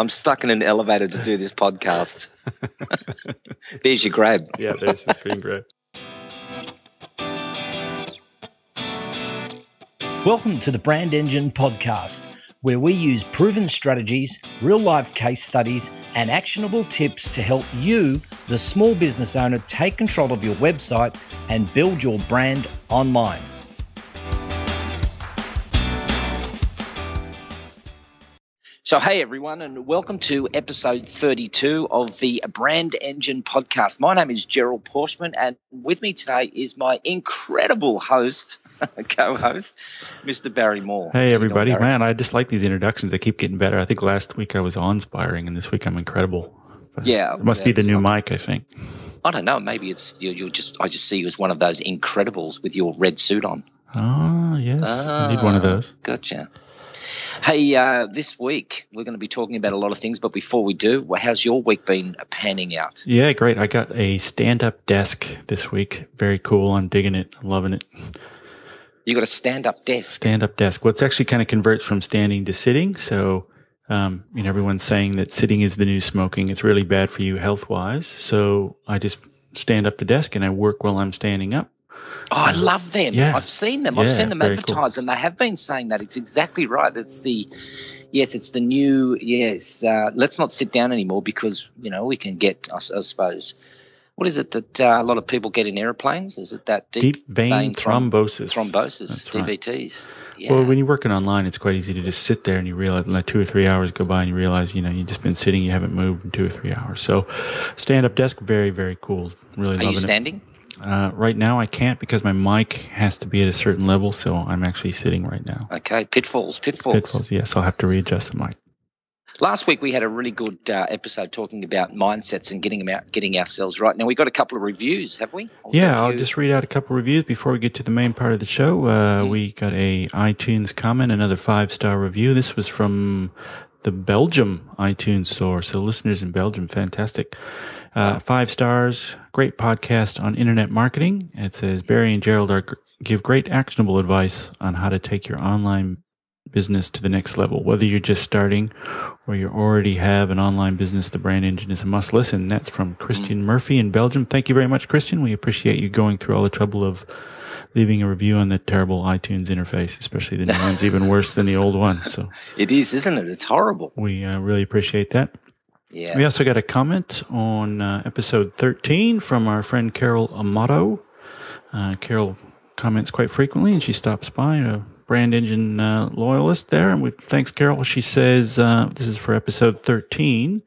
I'm stuck in an elevator to do this podcast. there's your grab. Yeah, there's the screen grab. Welcome to the Brand Engine Podcast, where we use proven strategies, real life case studies, and actionable tips to help you, the small business owner, take control of your website and build your brand online. So, hey everyone, and welcome to episode 32 of the Brand Engine podcast. My name is Gerald Porschman, and with me today is my incredible host, co host, Mr. Barry Moore. Hey, everybody. Doing, Man, I just like these introductions. They keep getting better. I think last week I was awe inspiring, and this week I'm incredible. Yeah. It must be the new mic, I think. I don't know. Maybe it's you're, you're, just. I just see you as one of those Incredibles with your red suit on. Oh yes, I need one of those. Ah, gotcha. Hey, uh, this week we're going to be talking about a lot of things, but before we do, how's your week been panning out? Yeah, great. I got a stand up desk this week. Very cool. I'm digging it. I'm loving it. You got a stand up desk? Stand up desk. Well, it's actually kind of converts from standing to sitting. So, um, you know, everyone's saying that sitting is the new smoking. It's really bad for you health wise. So I just stand up the desk and I work while I'm standing up. Oh, I love them. Yeah. I've seen them. I've seen them advertised, cool. and they have been saying that. It's exactly right. It's the yes, it's the new yes. Uh, let's not sit down anymore because you know we can get. I, I suppose. What is it that uh, a lot of people get in airplanes? Is it that deep, deep vein, vein thrombosis? Thrombosis, DVTs. Yeah. Well, when you're working online, it's quite easy to just sit there and you realize, let two or three hours go by and you realize, you know, you've just been sitting, you haven't moved in two or three hours. So, stand up desk, very, very cool. Really Are loving you standing? It. Uh, right now, I can't because my mic has to be at a certain level, so I'm actually sitting right now. Okay, pitfalls, pitfalls. Pitfalls, yes. I'll have to readjust the mic. Last week we had a really good uh, episode talking about mindsets and getting them out, getting ourselves right. Now we got a couple of reviews, have we? Yeah, I'll just read out a couple of reviews before we get to the main part of the show. Uh, mm-hmm. We got a iTunes comment, another five star review. This was from the Belgium iTunes store, so listeners in Belgium, fantastic. Uh, five stars, great podcast on internet marketing. It says Barry and Gerald are give great actionable advice on how to take your online business to the next level. Whether you're just starting or you already have an online business, the brand engine is a must listen. That's from Christian mm-hmm. Murphy in Belgium. Thank you very much, Christian. We appreciate you going through all the trouble of leaving a review on the terrible iTunes interface, especially the new one's even worse than the old one. So it is, isn't it? It's horrible. We uh, really appreciate that. Yeah. We also got a comment on uh, episode 13 from our friend Carol Amato. Uh, Carol comments quite frequently, and she stops by, a brand engine uh, loyalist there. And we, thanks, Carol. She says uh, this is for episode 13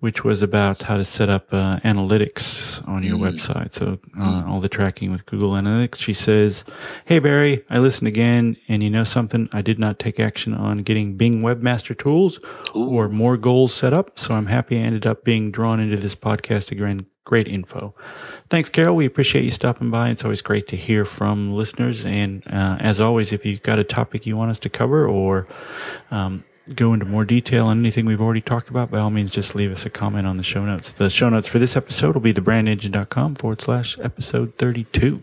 which was about how to set up uh, analytics on your mm. website. So uh, mm. all the tracking with Google Analytics. She says, "Hey Barry, I listened again, and you know something? I did not take action on getting Bing Webmaster Tools Ooh. or more goals set up. So I'm happy I ended up being drawn into this podcast again. Great info. Thanks, Carol. We appreciate you stopping by. It's always great to hear from listeners. And uh, as always, if you've got a topic you want us to cover or um, go into more detail on anything we've already talked about, by all means, just leave us a comment on the show notes. The show notes for this episode will be thebrandengine.com forward slash episode 32.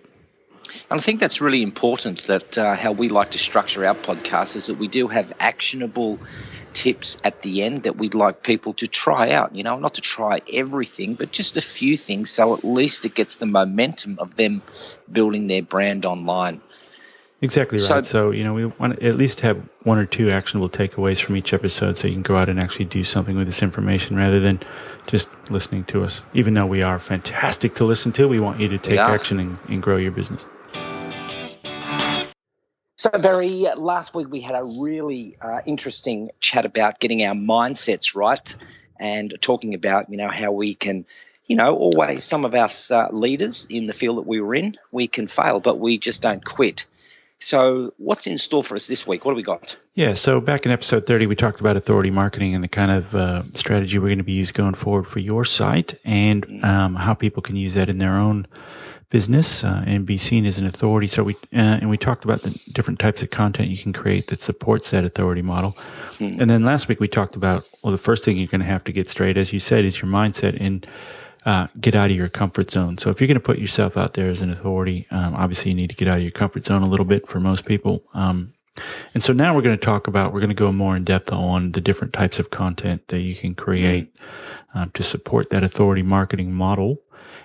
And I think that's really important that uh, how we like to structure our podcast is that we do have actionable tips at the end that we'd like people to try out. You know, not to try everything, but just a few things so at least it gets the momentum of them building their brand online. Exactly right. So, so, you know, we want to at least have one or two actionable takeaways from each episode so you can go out and actually do something with this information rather than just listening to us. Even though we are fantastic to listen to, we want you to take action and, and, grow your business. So, Barry, last week we had a really uh, interesting chat about getting our mindsets right and talking about, you know, how we can you know, always some of us uh, leaders in the field that we were in, we can fail, but we just don't quit. So, what's in store for us this week? What do we got? Yeah, so back in episode 30, we talked about authority marketing and the kind of uh, strategy we're going to be using going forward for your site and mm. um, how people can use that in their own business uh, and be seen as an authority. So we uh, and we talked about the different types of content you can create that supports that authority model. Mm. And then last week we talked about well, the first thing you're going to have to get straight, as you said, is your mindset and uh, get out of your comfort zone. So if you're going to put yourself out there as an authority, um, obviously you need to get out of your comfort zone a little bit for most people. Um, And so now we're going to talk about, we're going to go more in depth on the different types of content that you can create um, to support that authority marketing model.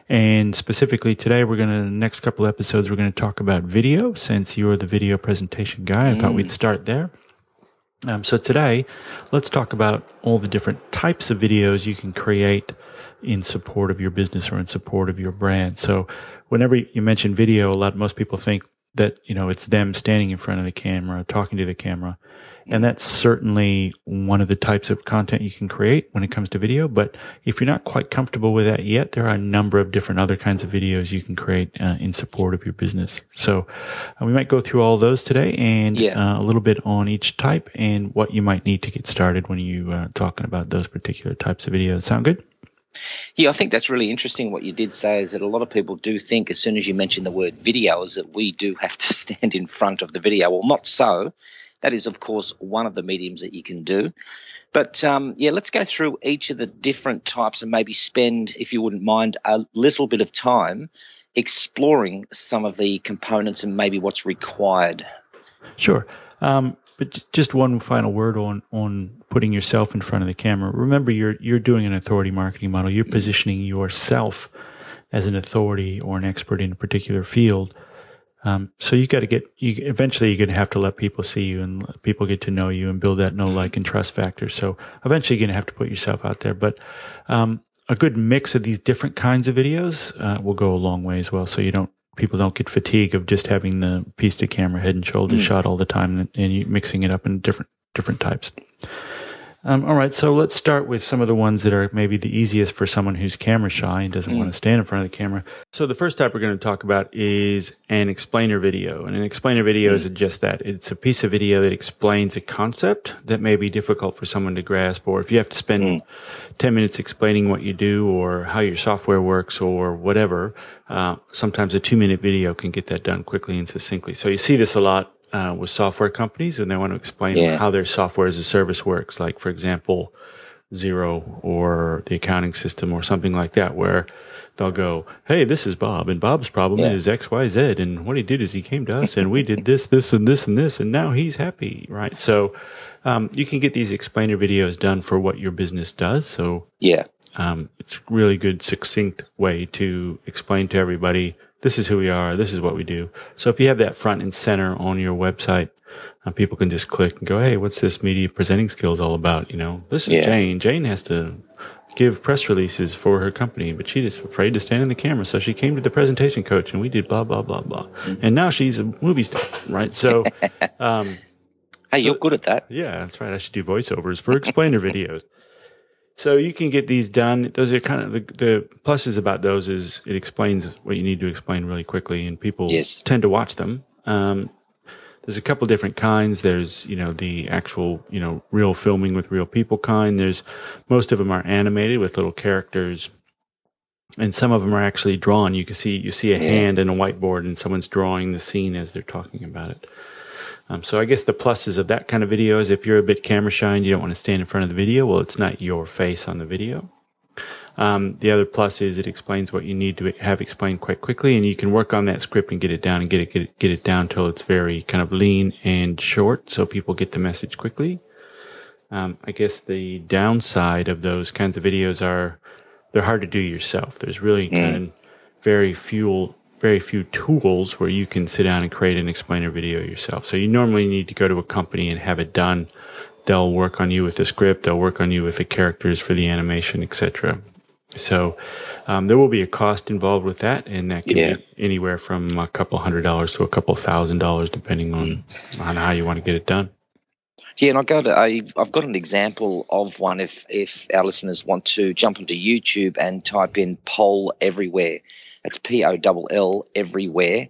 And specifically today, we're going to, next couple episodes, we're going to talk about video since you're the video presentation guy. I mm. thought we'd start there. Um, so today, let's talk about all the different types of videos you can create in support of your business or in support of your brand. So whenever you mention video, a lot, most people think that, you know, it's them standing in front of the camera, talking to the camera. And that's certainly one of the types of content you can create when it comes to video. But if you're not quite comfortable with that yet, there are a number of different other kinds of videos you can create uh, in support of your business. So uh, we might go through all those today and yeah. uh, a little bit on each type and what you might need to get started when you are uh, talking about those particular types of videos. Sound good? Yeah, I think that's really interesting. What you did say is that a lot of people do think as soon as you mention the word video is that we do have to stand in front of the video. Well, not so. That is, of course, one of the mediums that you can do. But um, yeah, let's go through each of the different types and maybe spend, if you wouldn't mind, a little bit of time exploring some of the components and maybe what's required. Sure. Um, but just one final word on on putting yourself in front of the camera. Remember, you're you're doing an authority marketing model. You're positioning yourself as an authority or an expert in a particular field. Um, so you've got to get you eventually you're going to have to let people see you and let people get to know you and build that know like and trust factor. So eventually you're going to have to put yourself out there. But um, a good mix of these different kinds of videos uh, will go a long way as well. So you don't people don't get fatigue of just having the piece to camera head and shoulders mm. shot all the time and, and you mixing it up in different different types. Um, all right, so let's start with some of the ones that are maybe the easiest for someone who's camera shy and doesn't mm. want to stand in front of the camera. So the first type we're going to talk about is an explainer video. And an explainer video mm. is just that. It's a piece of video that explains a concept that may be difficult for someone to grasp, or if you have to spend mm. 10 minutes explaining what you do or how your software works or whatever, uh, sometimes a two minute video can get that done quickly and succinctly. So you see this a lot uh, with software companies and they want to explain yeah. how their software as a service works. Like, for example, Xero or the accounting system or something like that, where they'll go, Hey, this is Bob, and Bob's problem yeah. is X, Y, Z. And what he did is he came to us and we did this, this, and this, and this, and now he's happy, right? So, um, you can get these explainer videos done for what your business does. So, yeah, um, it's a really good, succinct way to explain to everybody this is who we are. This is what we do. So if you have that front and center on your website, uh, people can just click and go, Hey, what's this media presenting skills all about? You know, this is yeah. Jane. Jane has to give press releases for her company, but she's afraid to stand in the camera. So she came to the presentation coach and we did blah, blah, blah, blah. Mm-hmm. And now she's a movie star, right? So, um, Hey, you're good at that. Yeah, that's right. I should do voiceovers for explainer videos. So you can get these done. Those are kind of the, the, pluses about those is it explains what you need to explain really quickly, and people yes. tend to watch them. Um, there's a couple different kinds. There's you know the actual you know real filming with real people kind. There's most of them are animated with little characters, and some of them are actually drawn. You can see you see a yeah. hand and a whiteboard, and someone's drawing the scene as they're talking about it. Um, so I guess the pluses of that kind of video is if you're a bit camera shy and you don't want to stand in front of the video, well, it's not your face on the video. Um, the other plus is it explains what you need to have explained quite quickly, and you can work on that script and get it down and get it get it, get it down till it's very kind of lean and short, so people get the message quickly. Um, I guess the downside of those kinds of videos are they're hard to do yourself. There's really mm. kind of very few very few tools where you can sit down and create an explainer video yourself. So you normally need to go to a company and have it done. They'll work on you with the script. They'll work on you with the characters for the animation, etc. So um, there will be a cost involved with that, and that can yeah. be anywhere from a couple hundred dollars to a couple thousand dollars, depending on on how you want to get it done. Yeah, and I got I, I've got an example of one. If if our listeners want to jump onto YouTube and type in "poll everywhere," It's P O L L everywhere.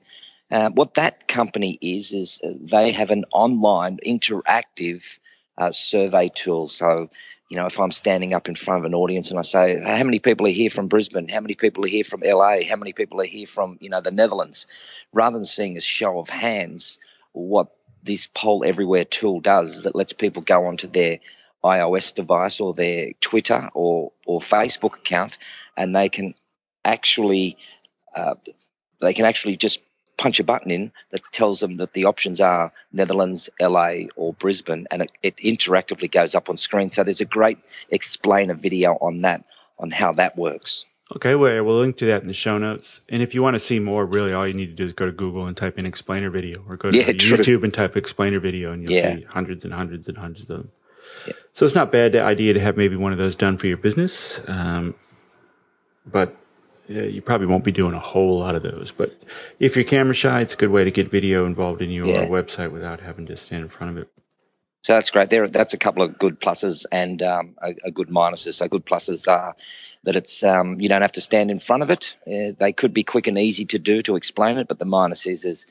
Uh, what that company is is they have an online interactive uh, survey tool. So, you know, if I'm standing up in front of an audience and I say, "How many people are here from Brisbane? How many people are here from LA? How many people are here from you know the Netherlands?" Rather than seeing a show of hands, what this poll everywhere tool does is it lets people go onto their iOS device or their Twitter or or Facebook account, and they can actually uh, they can actually just punch a button in that tells them that the options are Netherlands, LA, or Brisbane, and it, it interactively goes up on screen. So there's a great explainer video on that on how that works. Okay, well, we'll link to that in the show notes. And if you want to see more, really, all you need to do is go to Google and type in explainer video, or go to yeah, YouTube true. and type explainer video, and you'll yeah. see hundreds and hundreds and hundreds of them. Yeah. So it's not a bad idea to have maybe one of those done for your business, um, but yeah, you probably won't be doing a whole lot of those. But if you're camera shy, it's a good way to get video involved in your website without having to stand in front of it. So that's great. There, that's a couple of good pluses and um, a, a, good minuses. So good pluses are that it's um, you don't have to stand in front of it. Uh, they could be quick and easy to do to explain it, but the minus is is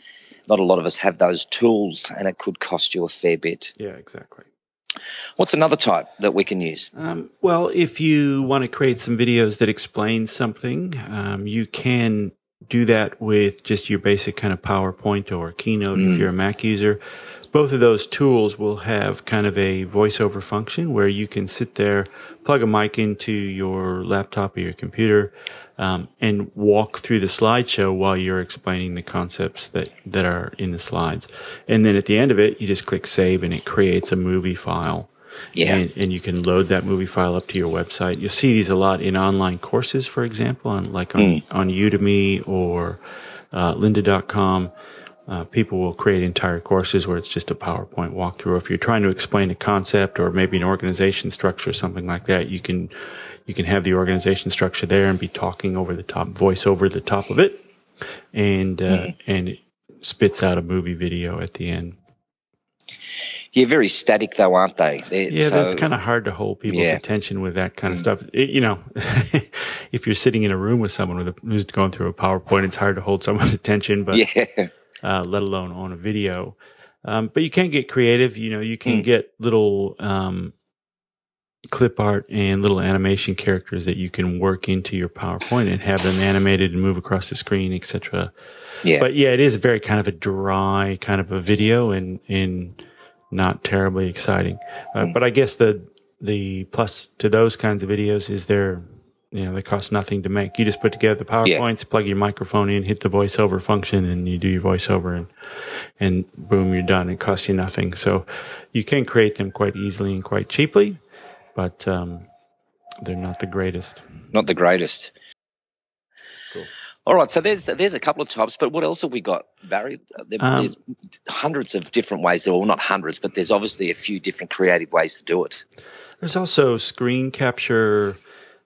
not a lot of us have those tools, and it could cost you a fair bit. Yeah, exactly. What's another type that we can use? Um, well, if you want to create some videos that explain something, um, you can do that with just your basic kind of PowerPoint or Keynote mm. if you're a Mac user both of those tools will have kind of a voiceover function where you can sit there, plug a mic into your laptop or your computer, um, and walk through the slideshow while you're explaining the concepts that, that are in the slides. And then at the end of it, you just click save and it creates a movie file. Yeah. And, and, you can load that movie file up to your website. You'll see these a lot in online courses, for example, on like on, mm. on Udemy or uh, lynda.com uh, people will create entire courses where it's just a PowerPoint walkthrough. If you're trying to explain a concept or maybe an organization structure or something like that, you can you can have the organization structure there and be talking over the top, voice over the top of it, and uh, mm-hmm. and it spits out a movie video at the end. Yeah, very static though, aren't they? They're, yeah, so, that's kind of hard to hold people's yeah. attention with that kind of mm. stuff. It, you know, if you're sitting in a room with someone with a, who's going through a PowerPoint, it's hard to hold someone's attention. But yeah uh, let alone on a video. Um, but you can get creative. You know, you can mm. get little um, clip art and little animation characters that you can work into your PowerPoint and have them animated and move across the screen, etc. Yeah. But yeah, it is very kind of a dry kind of a video and and not terribly exciting. Uh, mm. But I guess the the plus to those kinds of videos is they're you know, they cost nothing to make. You just put together the PowerPoints, yeah. plug your microphone in, hit the voiceover function, and you do your voiceover, and and boom, you're done. It costs you nothing. So you can create them quite easily and quite cheaply, but um, they're not the greatest. Not the greatest. Cool. All right, so there's there's a couple of types, but what else have we got, Barry? There, um, there's hundreds of different ways, or well, not hundreds, but there's obviously a few different creative ways to do it. There's also screen capture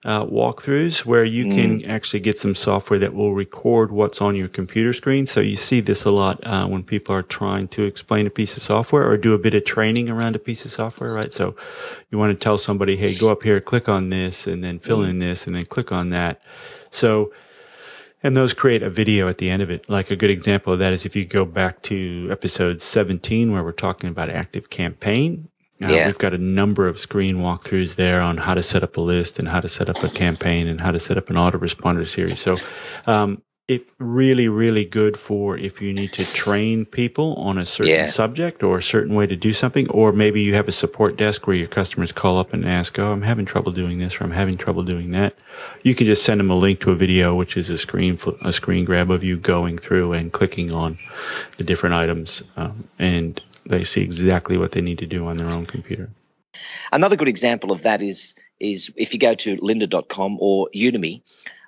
uh, walkthroughs where you mm. can actually get some software that will record what's on your computer screen. So you see this a lot uh, when people are trying to explain a piece of software or do a bit of training around a piece of software, right? So you want to tell somebody, hey, go up here, click on this, and then fill mm. in this, and then click on that. So and those create a video at the end of it. Like a good example of that is if you go back to episode 17, where we're talking about Active Campaign, uh, yeah. We've got a number of screen walkthroughs there on how to set up a list and how to set up a campaign and how to set up an autoresponder series. So, um, it's really, really good for if you need to train people on a certain yeah. subject or a certain way to do something, or maybe you have a support desk where your customers call up and ask, "Oh, I'm having trouble doing this," or "I'm having trouble doing that." You can just send them a link to a video, which is a screen a screen grab of you going through and clicking on the different items, um, and they see exactly what they need to do on their own computer. Another good example of that is is if you go to lynda.com or Udemy.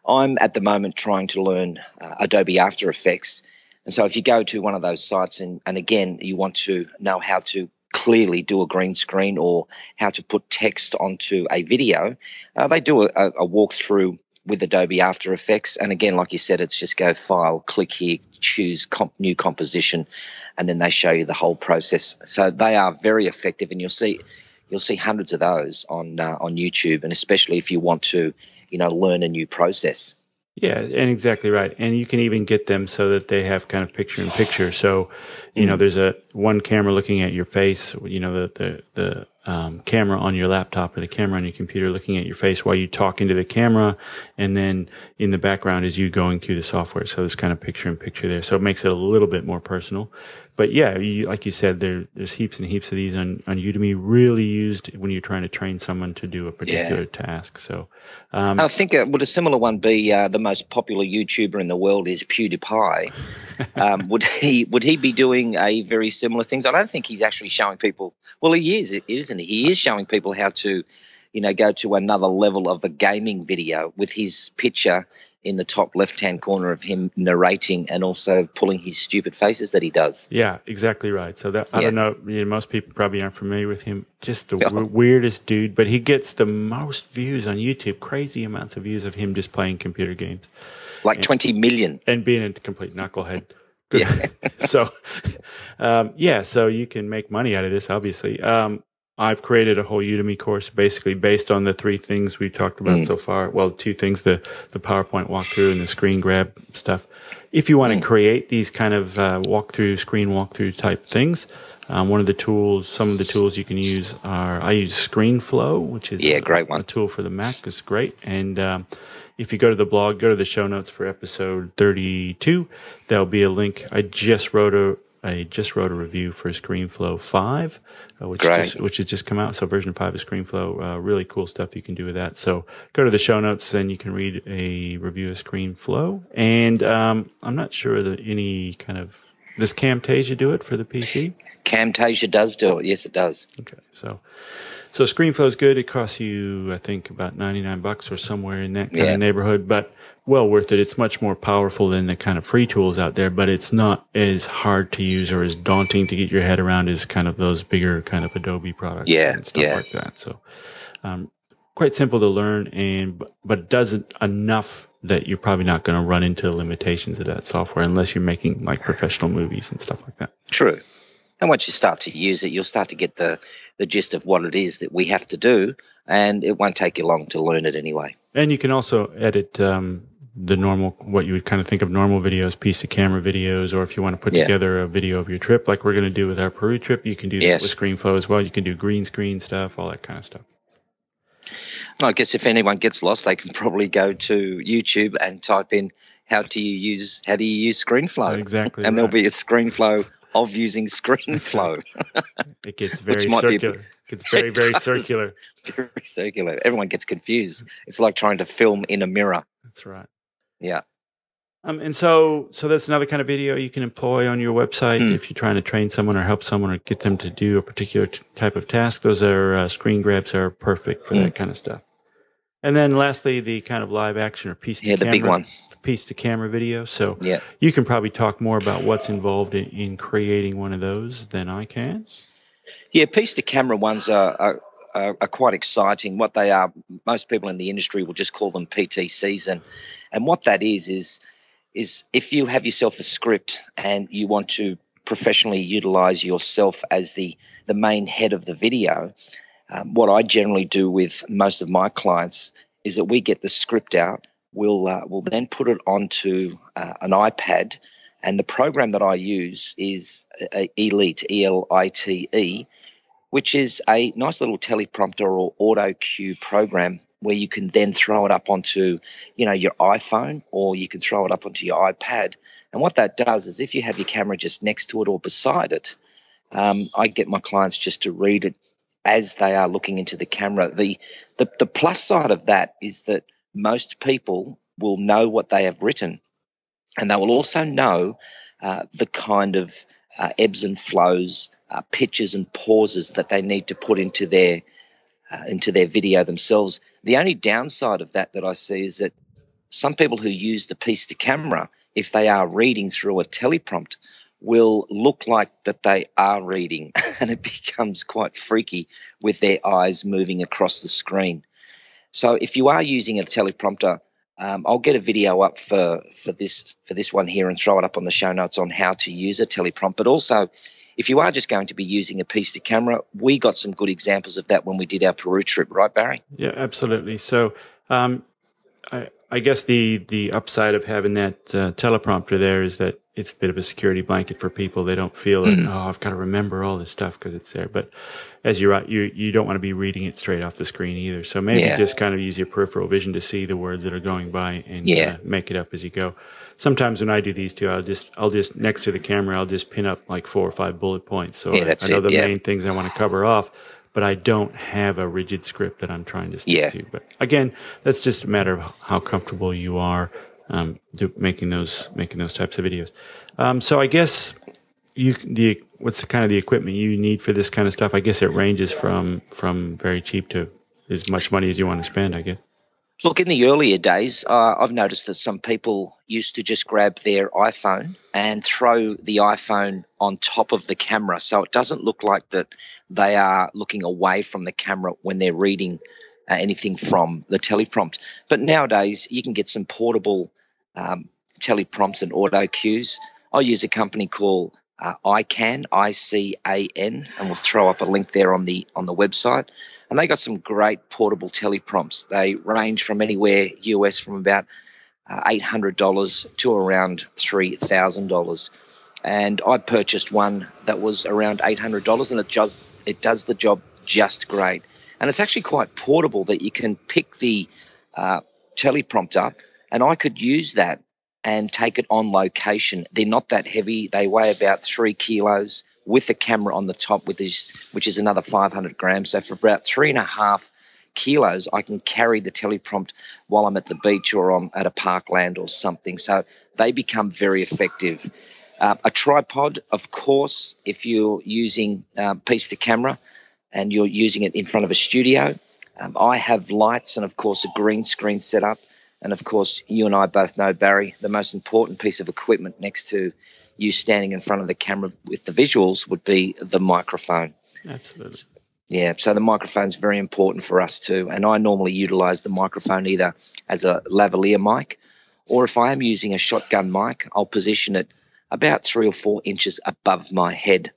I'm at the moment trying to learn uh, Adobe After Effects. And so if you go to one of those sites and, and again, you want to know how to clearly do a green screen or how to put text onto a video, uh, they do a, a walkthrough with Adobe After Effects. And again, like you said, it's just go file, click here, choose comp- new composition, and then they show you the whole process. So they are very effective, and you'll see you'll see hundreds of those on uh, on YouTube, and especially if you want to, you know, learn a new process. Yeah, and exactly right. And you can even get them so that they have kind of picture in picture. So, you mm know, there's a one camera looking at your face. You know, the the the um, camera on your laptop or the camera on your computer looking at your face while you talk into the camera. And then in the background is you going through the software. So it's kind of picture in picture there. So it makes it a little bit more personal. But yeah, you, like you said, there there's heaps and heaps of these on on Udemy, really used when you're trying to train someone to do a particular yeah. task. So, um, I think uh, would a similar one be uh, the most popular YouTuber in the world is PewDiePie. um, would he would he be doing a very similar things? I don't think he's actually showing people. Well, he is, isn't he? He is showing people how to you know, go to another level of a gaming video with his picture in the top left hand corner of him narrating and also pulling his stupid faces that he does. Yeah, exactly right. So that I yeah. don't know, you know, most people probably aren't familiar with him. Just the w- weirdest dude, but he gets the most views on YouTube, crazy amounts of views of him just playing computer games. Like and, 20 million. And being a complete knucklehead. Yeah. so, um, yeah, so you can make money out of this, obviously. Um, I've created a whole Udemy course basically based on the three things we talked about mm. so far. Well, two things, the, the PowerPoint walkthrough and the screen grab stuff. If you want mm. to create these kind of uh, walkthrough, screen walkthrough type things, um, one of the tools, some of the tools you can use are, I use ScreenFlow, which is yeah, a, great one. a tool for the Mac. It's great. And um, if you go to the blog, go to the show notes for episode 32, there'll be a link. I just wrote a, I just wrote a review for ScreenFlow 5, uh, which, just, which has just come out. So version 5 of ScreenFlow, uh, really cool stuff you can do with that. So go to the show notes and you can read a review of ScreenFlow. And um, I'm not sure that any kind of, does Camtasia do it for the PC? Camtasia does do it. Yes, it does. Okay. So, so ScreenFlow is good. It costs you, I think, about 99 bucks or somewhere in that kind yeah. of neighborhood. But well worth it. It's much more powerful than the kind of free tools out there, but it's not as hard to use or as daunting to get your head around as kind of those bigger kind of Adobe products yeah, and stuff yeah. like that. So, um, quite simple to learn and but doesn't enough that you're probably not going to run into the limitations of that software unless you're making like professional movies and stuff like that. True. And once you start to use it, you'll start to get the, the gist of what it is that we have to do, and it won't take you long to learn it anyway. And you can also edit um, the normal what you would kind of think of normal videos piece of camera videos or if you want to put yeah. together a video of your trip like we're going to do with our peru trip you can do yes. that with screenflow as well you can do green screen stuff all that kind of stuff i guess if anyone gets lost they can probably go to youtube and type in how do you use how do you use screenflow exactly and right. there'll be a screenflow of using screenflow it gets very circular it gets very very circular very circular everyone gets confused it's like trying to film in a mirror that's right yeah. Um, and so, so that's another kind of video you can employ on your website mm. if you're trying to train someone or help someone or get them to do a particular t- type of task. Those are uh, screen grabs are perfect for that kind of stuff. And then, lastly, the kind of live action or piece to yeah, camera, the big one, piece to camera video. So, yeah, you can probably talk more about what's involved in, in creating one of those than I can. Yeah, piece to camera ones are, are are, are, quite exciting. What they are, most people in the industry will just call them PTCs, and and what that is is is if you have yourself a script and you want to professionally utilize yourself as the the main head of the video. Um, what I generally do with most of my clients is that we get the script out. We'll uh, we'll then put it onto uh, an iPad, and the program that I use is uh, Elite E L I T E, which is a nice little teleprompter or auto cue program where you can then throw it up onto, you know, your iPhone or you can throw it up onto your iPad. And what that does is if you have your camera just next to it or beside it, um, I get my clients just to read it as they are looking into the camera. The, the the plus side of that is that most people will know what they have written, and they will also know uh, the kind of uh, ebbs and flows uh, pitches and pauses that they need to put into their uh, into their video themselves. The only downside of that that I see is that some people who use the piece to camera, if they are reading through a teleprompt, will look like that they are reading, and it becomes quite freaky with their eyes moving across the screen. So if you are using a teleprompter, um, I'll get a video up for for this for this one here and throw it up on the show notes on how to use a teleprompt. But also, if you are just going to be using a piece to camera, we got some good examples of that when we did our Peru trip, right, Barry? Yeah, absolutely. So, um, I, I, guess the the upside of having that uh, teleprompter there is that it's a bit of a security blanket for people. They don't feel mm. oh, I've got to remember all this stuff because it's there. But as you're right, you, you don't want to be reading it straight off the screen either. So maybe yeah. just kind of use your peripheral vision to see the words that are going by and yeah. uh, make it up as you go. Sometimes when I do these two, I'll just, I'll just, next to the camera, I'll just pin up like four or five bullet points. So yeah, I, I know it. the main things I want to cover off but I don't have a rigid script that I'm trying to stick to. But again, that's just a matter of how comfortable you are um, do, making those making those types of videos. Um, so I guess you the what's the kind of the equipment you need for this kind of stuff? I guess it ranges from from very cheap to as much money as you want to spend. I guess. Look, in the earlier days, uh, I've noticed that some people used to just grab their iPhone and throw the iPhone on top of the camera, so it doesn't look like that they are looking away from the camera when they're reading uh, anything from the teleprompt. But nowadays, you can get some portable um, teleprompts and auto cues. I use a company called uh, ICAN, I C A N, and we'll throw up a link there on the on the website. And they got some great portable teleprompts. They range from anywhere US from about uh, eight hundred dollars to around three thousand dollars. And I purchased one that was around eight hundred dollars, and it just it does the job just great. And it's actually quite portable that you can pick the uh, teleprompt up and I could use that and take it on location. They're not that heavy. They weigh about three kilos with a camera on the top, with this, which is another 500 grams. So for about three and a half kilos, I can carry the teleprompt while I'm at the beach or on at a parkland or something. So they become very effective. Uh, a tripod, of course, if you're using uh, piece to camera and you're using it in front of a studio. Um, I have lights and, of course, a green screen set up and of course, you and I both know, Barry, the most important piece of equipment next to you standing in front of the camera with the visuals would be the microphone. Absolutely. Yeah, so the microphone is very important for us too. And I normally utilize the microphone either as a lavalier mic or if I am using a shotgun mic, I'll position it about three or four inches above my head,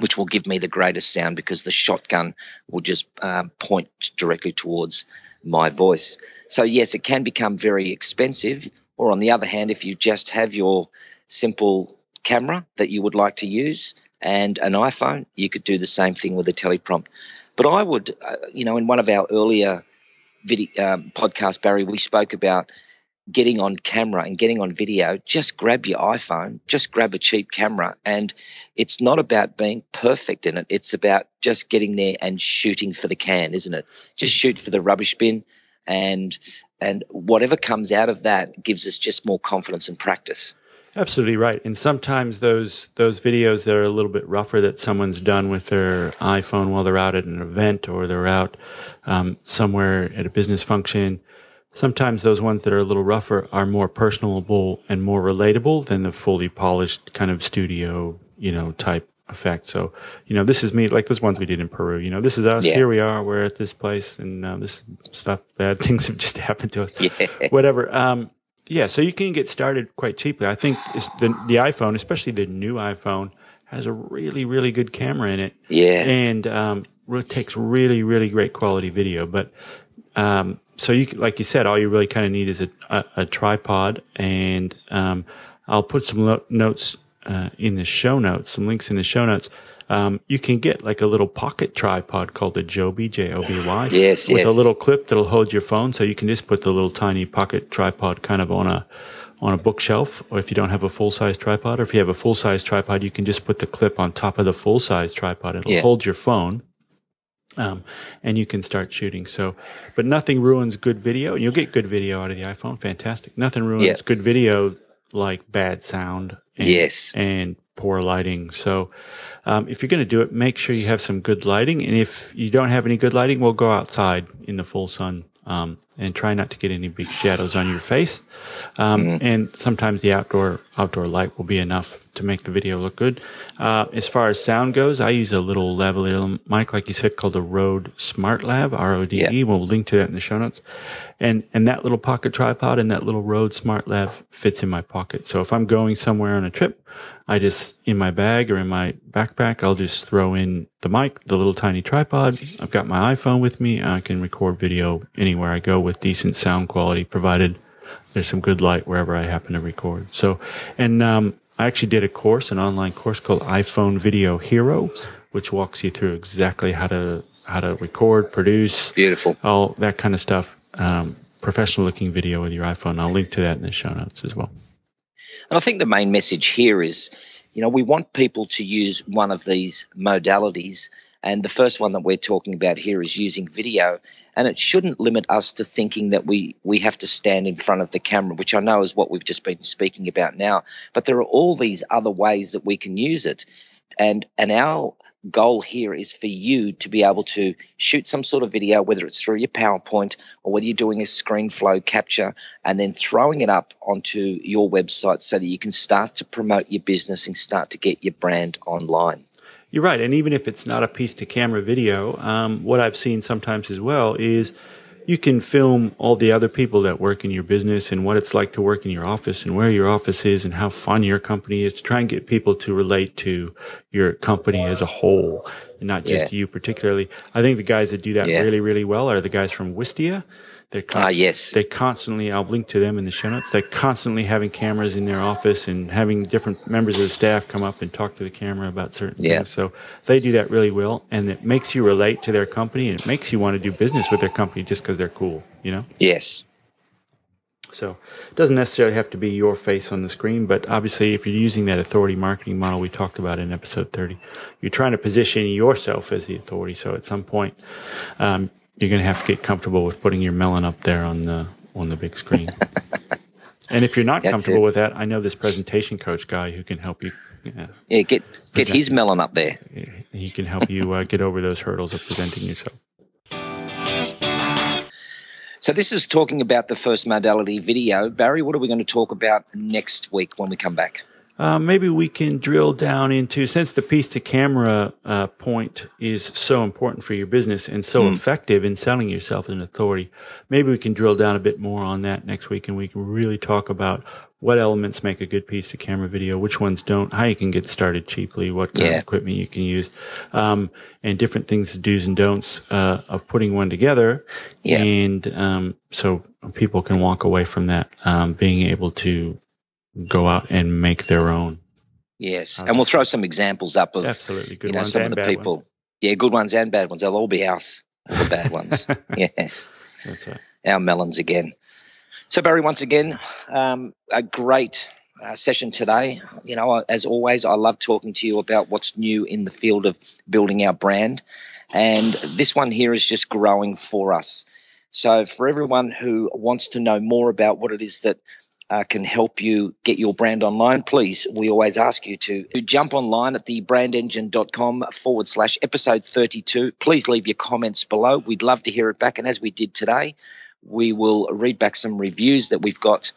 which will give me the greatest sound because the shotgun will just um, point directly towards my voice. So, yes, it can become very expensive. Or, on the other hand, if you just have your simple camera that you would like to use and an iPhone, you could do the same thing with a teleprompt. But I would, uh, you know, in one of our earlier video um, podcasts, Barry, we spoke about getting on camera and getting on video, just grab your iPhone, just grab a cheap camera. And it's not about being perfect in it. It's about just getting there and shooting for the can, isn't it? Just shoot for the rubbish bin and and whatever comes out of that gives us just more confidence and practice. Absolutely right. And sometimes those those videos that are a little bit rougher that someone's done with their iPhone while they're out at an event or they're out um, somewhere at a business function, sometimes those ones that are a little rougher are more personable and more relatable than the fully polished kind of studio, you know, type effect. So, you know, this is me, like those ones we did in Peru. You know, this is us. Yeah. Here we are. We're at this place, and uh, this stuff, bad things have just happened to us. Yeah. Whatever. Um, yeah. So you can get started quite cheaply. I think the the iPhone, especially the new iPhone, has a really really good camera in it. Yeah. And um, it takes really really great quality video. But um, so you like you said, all you really kind of need is a, a, a tripod, and um, I'll put some lo- notes uh, in the show notes, some links in the show notes. Um, you can get like a little pocket tripod called the Joby, J O B Y, yes, with yes. a little clip that'll hold your phone. So you can just put the little tiny pocket tripod kind of on a on a bookshelf, or if you don't have a full size tripod, or if you have a full size tripod, you can just put the clip on top of the full size tripod. It'll yeah. hold your phone. Um, and you can start shooting. So, but nothing ruins good video. You'll get good video out of the iPhone. Fantastic. Nothing ruins yeah. good video like bad sound and, yes and poor lighting so um, if you're going to do it make sure you have some good lighting and if you don't have any good lighting we'll go outside in the full sun um, and try not to get any big shadows on your face um, mm. and sometimes the outdoor outdoor light will be enough to make the video look good uh, as far as sound goes i use a little lavalier mic like you said called the rode smart lav r-o-d-e yeah. we'll link to that in the show notes and and that little pocket tripod and that little Rode Smart Lav fits in my pocket. So if I'm going somewhere on a trip, I just in my bag or in my backpack, I'll just throw in the mic, the little tiny tripod. I've got my iPhone with me. I can record video anywhere I go with decent sound quality, provided there's some good light wherever I happen to record. So, and um, I actually did a course, an online course called iPhone Video Hero, which walks you through exactly how to how to record, produce, Beautiful. all that kind of stuff. Um, professional looking video with your iPhone. I'll link to that in the show notes as well. And I think the main message here is, you know, we want people to use one of these modalities. And the first one that we're talking about here is using video. And it shouldn't limit us to thinking that we, we have to stand in front of the camera, which I know is what we've just been speaking about now. But there are all these other ways that we can use it. And, and our goal here is for you to be able to shoot some sort of video, whether it's through your PowerPoint or whether you're doing a screen flow capture, and then throwing it up onto your website so that you can start to promote your business and start to get your brand online. You're right. And even if it's not a piece to camera video, um, what I've seen sometimes as well is you can film all the other people that work in your business and what it's like to work in your office and where your office is and how fun your company is to try and get people to relate to your company as a whole and not just Yeah. you particularly. I think the guys that do that Yeah. really, really well are the guys from Wistia. They're Ah, const- yes. They constantly, I'll link to them in the show notes. They're constantly having cameras in their office and having different members of the staff come up and talk to the camera about certain Yeah. things. So they do that really well, and it makes you relate to their company, and it makes you want to do business with their company just because they're cool, you know. Yes. So it doesn't necessarily have to be your face on the screen, but obviously, if you're using that authority marketing model we talked about in episode 30, you're trying to position yourself as the authority. So at some point, um, you're going to have to get comfortable with putting your melon up there on the on the big screen. and if you're not That's comfortable it. with that, I know this presentation coach guy who can help you. Yeah, Yeah, get get his melon up there. he can help you uh, get over those hurdles of presenting yourself. So this is talking about the first modality video. Barry, what are we going to talk about next week when we come back? Uh, maybe we can drill down into since the piece to camera uh, point is so important for your business and so effective in selling yourself as an authority. Maybe we can drill down a bit more on that next week, and we can really talk about what elements make a good piece to camera video, which ones don't, how you can get started cheaply, what kind Yeah. of equipment you can use, um, and different things, the do's and don'ts uh, of putting one together. Yeah. And um, so people can walk away from that um, being able to go out and make their own. Yes, How's and we'll throw some examples up of Absolutely, good you know ones some and of the bad people. ones. Yeah, good ones and bad ones. They'll all be ours. All the bad ones. yes, That's right. our melons again. So Barry, once again, um, a great uh, session today. You know, as always, I love talking to you about what's new in the field of building our brand, and this one here is just growing for us. So for everyone who wants to know more about what it is that uh, can help you get your brand online, please, we always ask you to, jump online at the brandengine.com forward slash episode 32. Please leave your comments below. We'd love to hear it back. And as we did today, we will read back some reviews that we've got.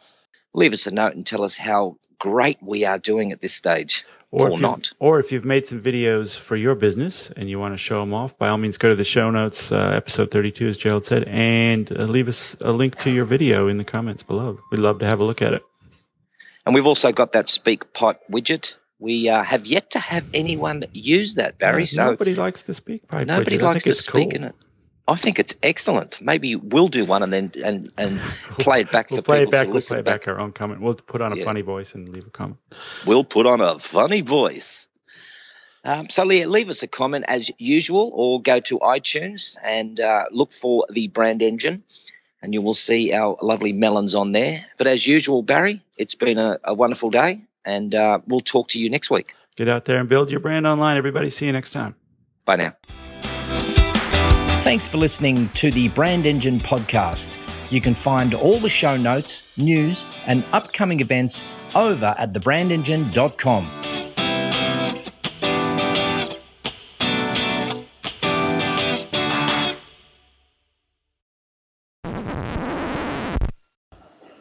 Leave us a note and tell us how great we are doing at this stage. Or Or not. or if you've made some videos for your business and you want to show them off, by all means, go to the show notes, uh, episode 32, as Gerald said, and uh, leave us a link to your video in the comments below. We'd love to have a look at it. And we've also got that SpeakPipe widget. We uh, have yet to have anyone use that, Barry. Uh, so nobody likes to speak pipe. Nobody widget. Likes to speak cool. in it. I think it's excellent. Maybe we'll do one and then and and play it back We'll for play it back. to We'll play back our own comment. We'll put on a Yeah. funny voice and leave a comment. We'll put on a funny voice. Um, so Leah, leave us a comment as usual, or go to iTunes and uh, look for the brand engine, and you will see our lovely melons on there. But as usual, Barry, it's been a, a wonderful day, and uh, we'll talk to you next week. Get out there and build your brand online. Everybody, see you next time. Bye now. Thanks for listening to the Brand Engine podcast. You can find all the show notes, news, and upcoming events over at thebrandengine.com.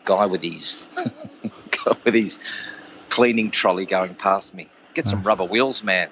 Guy with his guy with his cleaning trolley going past me. Get some rubber wheels, man.